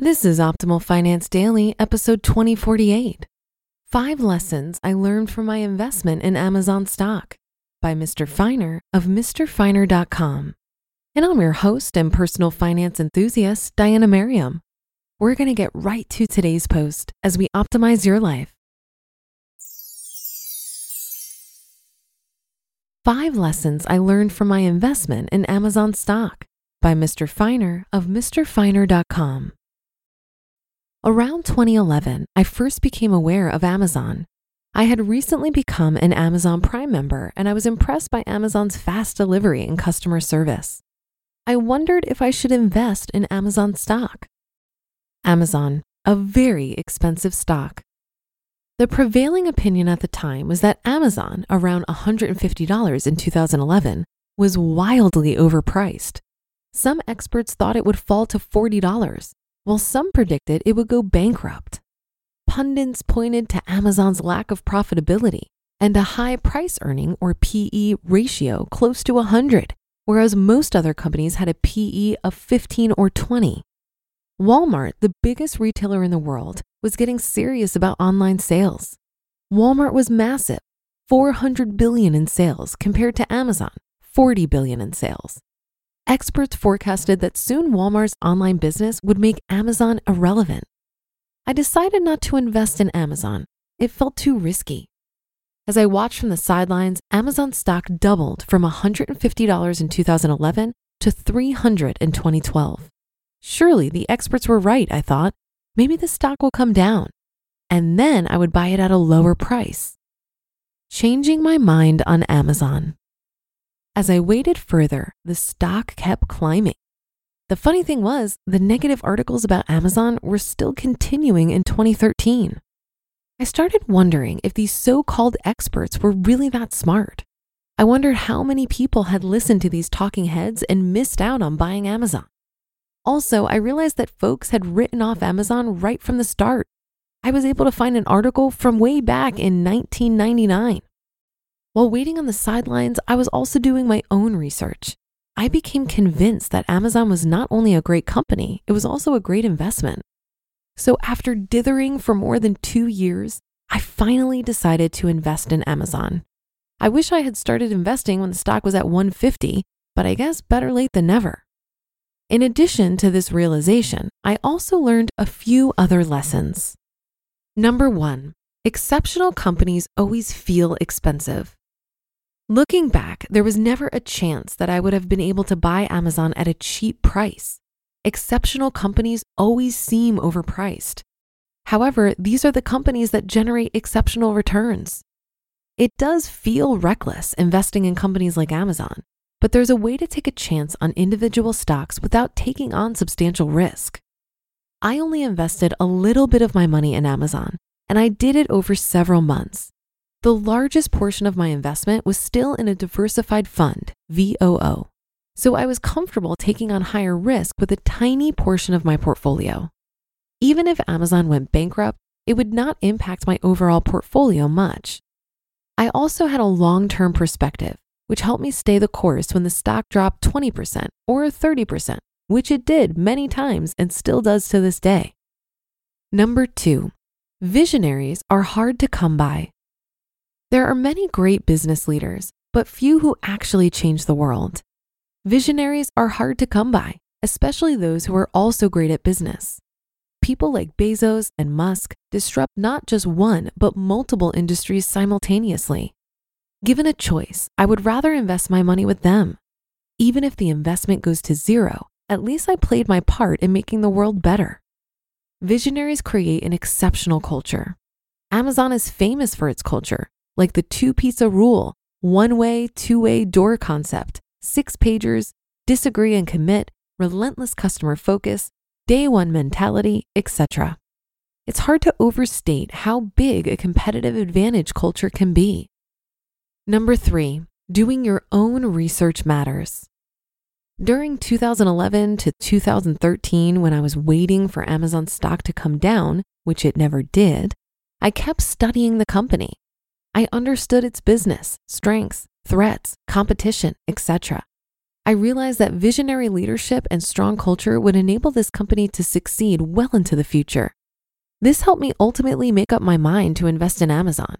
This is Optimal Finance Daily, episode 2048. Five Lessons I Learned from My Investment in Amazon Stock by Mr. Finer of MrFiner.com. And I'm your host and personal finance enthusiast, Diana Merriam. We're going to get right to today's post as we optimize your life. Five Lessons I Learned from My Investment in Amazon Stock by Mr. Finer of MrFiner.com. Around 2011, I first became aware of Amazon. I had recently become an Amazon Prime member and I was impressed by Amazon's fast delivery and customer service. I wondered if I should invest in Amazon stock. Amazon, a very expensive stock. The prevailing opinion at the time was that Amazon, around $150 in 2011, was wildly overpriced. Some experts thought it would fall to $40 while some predicted it would go bankrupt. Pundits pointed to Amazon's lack of profitability and a high price earning or PE ratio close to 100, whereas most other companies had a PE of 15 or 20. Walmart, the biggest retailer in the world, was getting serious about online sales. Walmart was massive, 400 billion in sales compared to Amazon, 40 billion in sales. Experts forecasted that soon Walmart's online business would make Amazon irrelevant. I decided not to invest in Amazon. It felt too risky. As I watched from the sidelines, Amazon stock doubled from $150 in 2011 to $300 in 2012. Surely the experts were right, I thought. Maybe the stock will come down. And then I would buy it at a lower price. Changing my mind on Amazon. As I waited further, the stock kept climbing. The funny thing was, the negative articles about Amazon were still continuing in 2013. I started wondering if these so called experts were really that smart. I wondered how many people had listened to these talking heads and missed out on buying Amazon. Also, I realized that folks had written off Amazon right from the start. I was able to find an article from way back in 1999. While waiting on the sidelines, I was also doing my own research. I became convinced that Amazon was not only a great company, it was also a great investment. So after dithering for more than two years, I finally decided to invest in Amazon. I wish I had started investing when the stock was at 150, but I guess better late than never. In addition to this realization, I also learned a few other lessons. Number one, exceptional companies always feel expensive. Looking back, there was never a chance that I would have been able to buy Amazon at a cheap price. Exceptional companies always seem overpriced. However, these are the companies that generate exceptional returns. It does feel reckless investing in companies like Amazon, but there's a way to take a chance on individual stocks without taking on substantial risk. I only invested a little bit of my money in Amazon, and I did it over several months. The largest portion of my investment was still in a diversified fund, VOO. So I was comfortable taking on higher risk with a tiny portion of my portfolio. Even if Amazon went bankrupt, it would not impact my overall portfolio much. I also had a long term perspective, which helped me stay the course when the stock dropped 20% or 30%, which it did many times and still does to this day. Number two, Visionaries are hard to come by. There are many great business leaders, but few who actually change the world. Visionaries are hard to come by, especially those who are also great at business. People like Bezos and Musk disrupt not just one, but multiple industries simultaneously. Given a choice, I would rather invest my money with them. Even if the investment goes to zero, at least I played my part in making the world better. Visionaries create an exceptional culture. Amazon is famous for its culture, like the two pizza rule, one way, two way door concept, six pagers, disagree and commit, relentless customer focus, day one mentality, etc. It's hard to overstate how big a competitive advantage culture can be. Number three, doing your own research matters. During 2011 to 2013, when I was waiting for Amazon stock to come down, which it never did, I kept studying the company. I understood its business, strengths, threats, competition, etc. I realized that visionary leadership and strong culture would enable this company to succeed well into the future. This helped me ultimately make up my mind to invest in Amazon.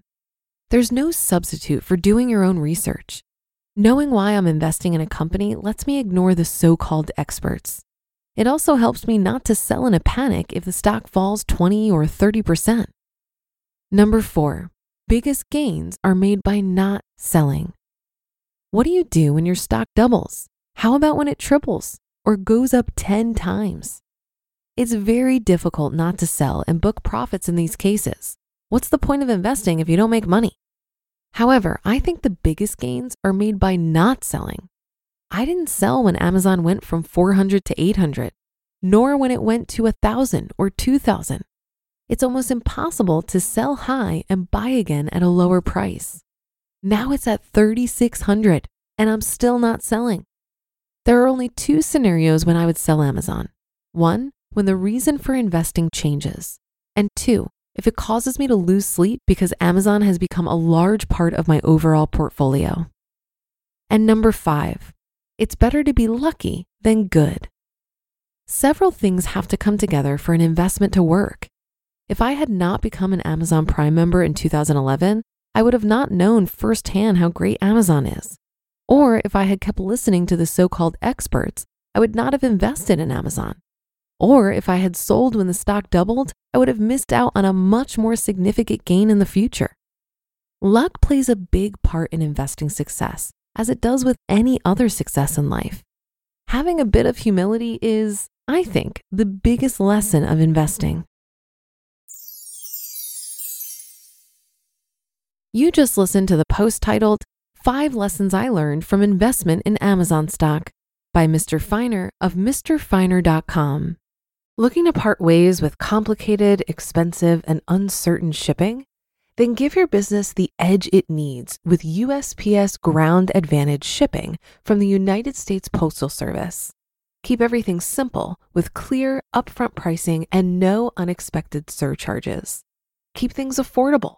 There's no substitute for doing your own research. Knowing why I'm investing in a company lets me ignore the so called experts. It also helps me not to sell in a panic if the stock falls 20 or 30%. Number four, biggest gains are made by not selling. What do you do when your stock doubles? How about when it triples or goes up 10 times? It's very difficult not to sell and book profits in these cases. What's the point of investing if you don't make money? However, I think the biggest gains are made by not selling. I didn't sell when Amazon went from 400 to 800, nor when it went to 1,000 or 2,000. It's almost impossible to sell high and buy again at a lower price. Now it's at 3,600 and I'm still not selling. There are only two scenarios when I would sell Amazon. One, when the reason for investing changes. And two, if it causes me to lose sleep because Amazon has become a large part of my overall portfolio. And number five, it's better to be lucky than good. Several things have to come together for an investment to work. If I had not become an Amazon Prime member in 2011, I would have not known firsthand how great Amazon is. Or if I had kept listening to the so called experts, I would not have invested in Amazon. Or if I had sold when the stock doubled, I would have missed out on a much more significant gain in the future. Luck plays a big part in investing success, as it does with any other success in life. Having a bit of humility is, I think, the biggest lesson of investing. You just listened to the post titled Five Lessons I Learned from Investment in Amazon Stock by Mr. Finer of MrFiner.com. Looking to part ways with complicated, expensive, and uncertain shipping? Then give your business the edge it needs with USPS Ground Advantage shipping from the United States Postal Service. Keep everything simple with clear, upfront pricing and no unexpected surcharges. Keep things affordable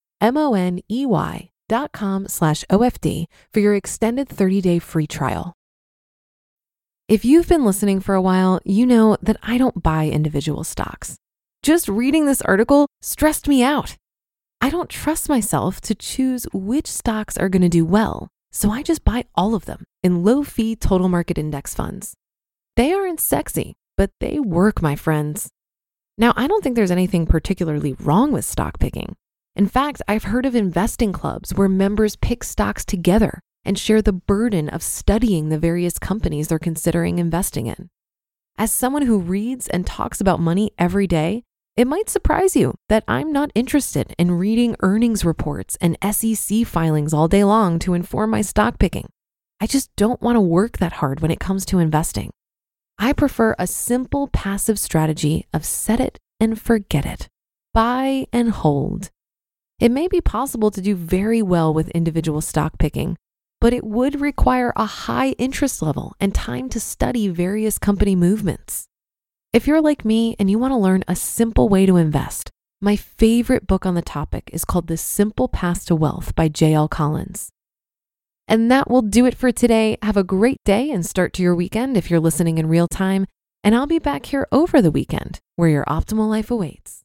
M O N E Y dot com slash OFD for your extended 30 day free trial. If you've been listening for a while, you know that I don't buy individual stocks. Just reading this article stressed me out. I don't trust myself to choose which stocks are going to do well, so I just buy all of them in low fee total market index funds. They aren't sexy, but they work, my friends. Now, I don't think there's anything particularly wrong with stock picking. In fact, I've heard of investing clubs where members pick stocks together and share the burden of studying the various companies they're considering investing in. As someone who reads and talks about money every day, it might surprise you that I'm not interested in reading earnings reports and SEC filings all day long to inform my stock picking. I just don't want to work that hard when it comes to investing. I prefer a simple passive strategy of set it and forget it, buy and hold. It may be possible to do very well with individual stock picking, but it would require a high interest level and time to study various company movements. If you're like me and you want to learn a simple way to invest, my favorite book on the topic is called The Simple Path to Wealth by J.L. Collins. And that will do it for today. Have a great day and start to your weekend if you're listening in real time. And I'll be back here over the weekend where your optimal life awaits.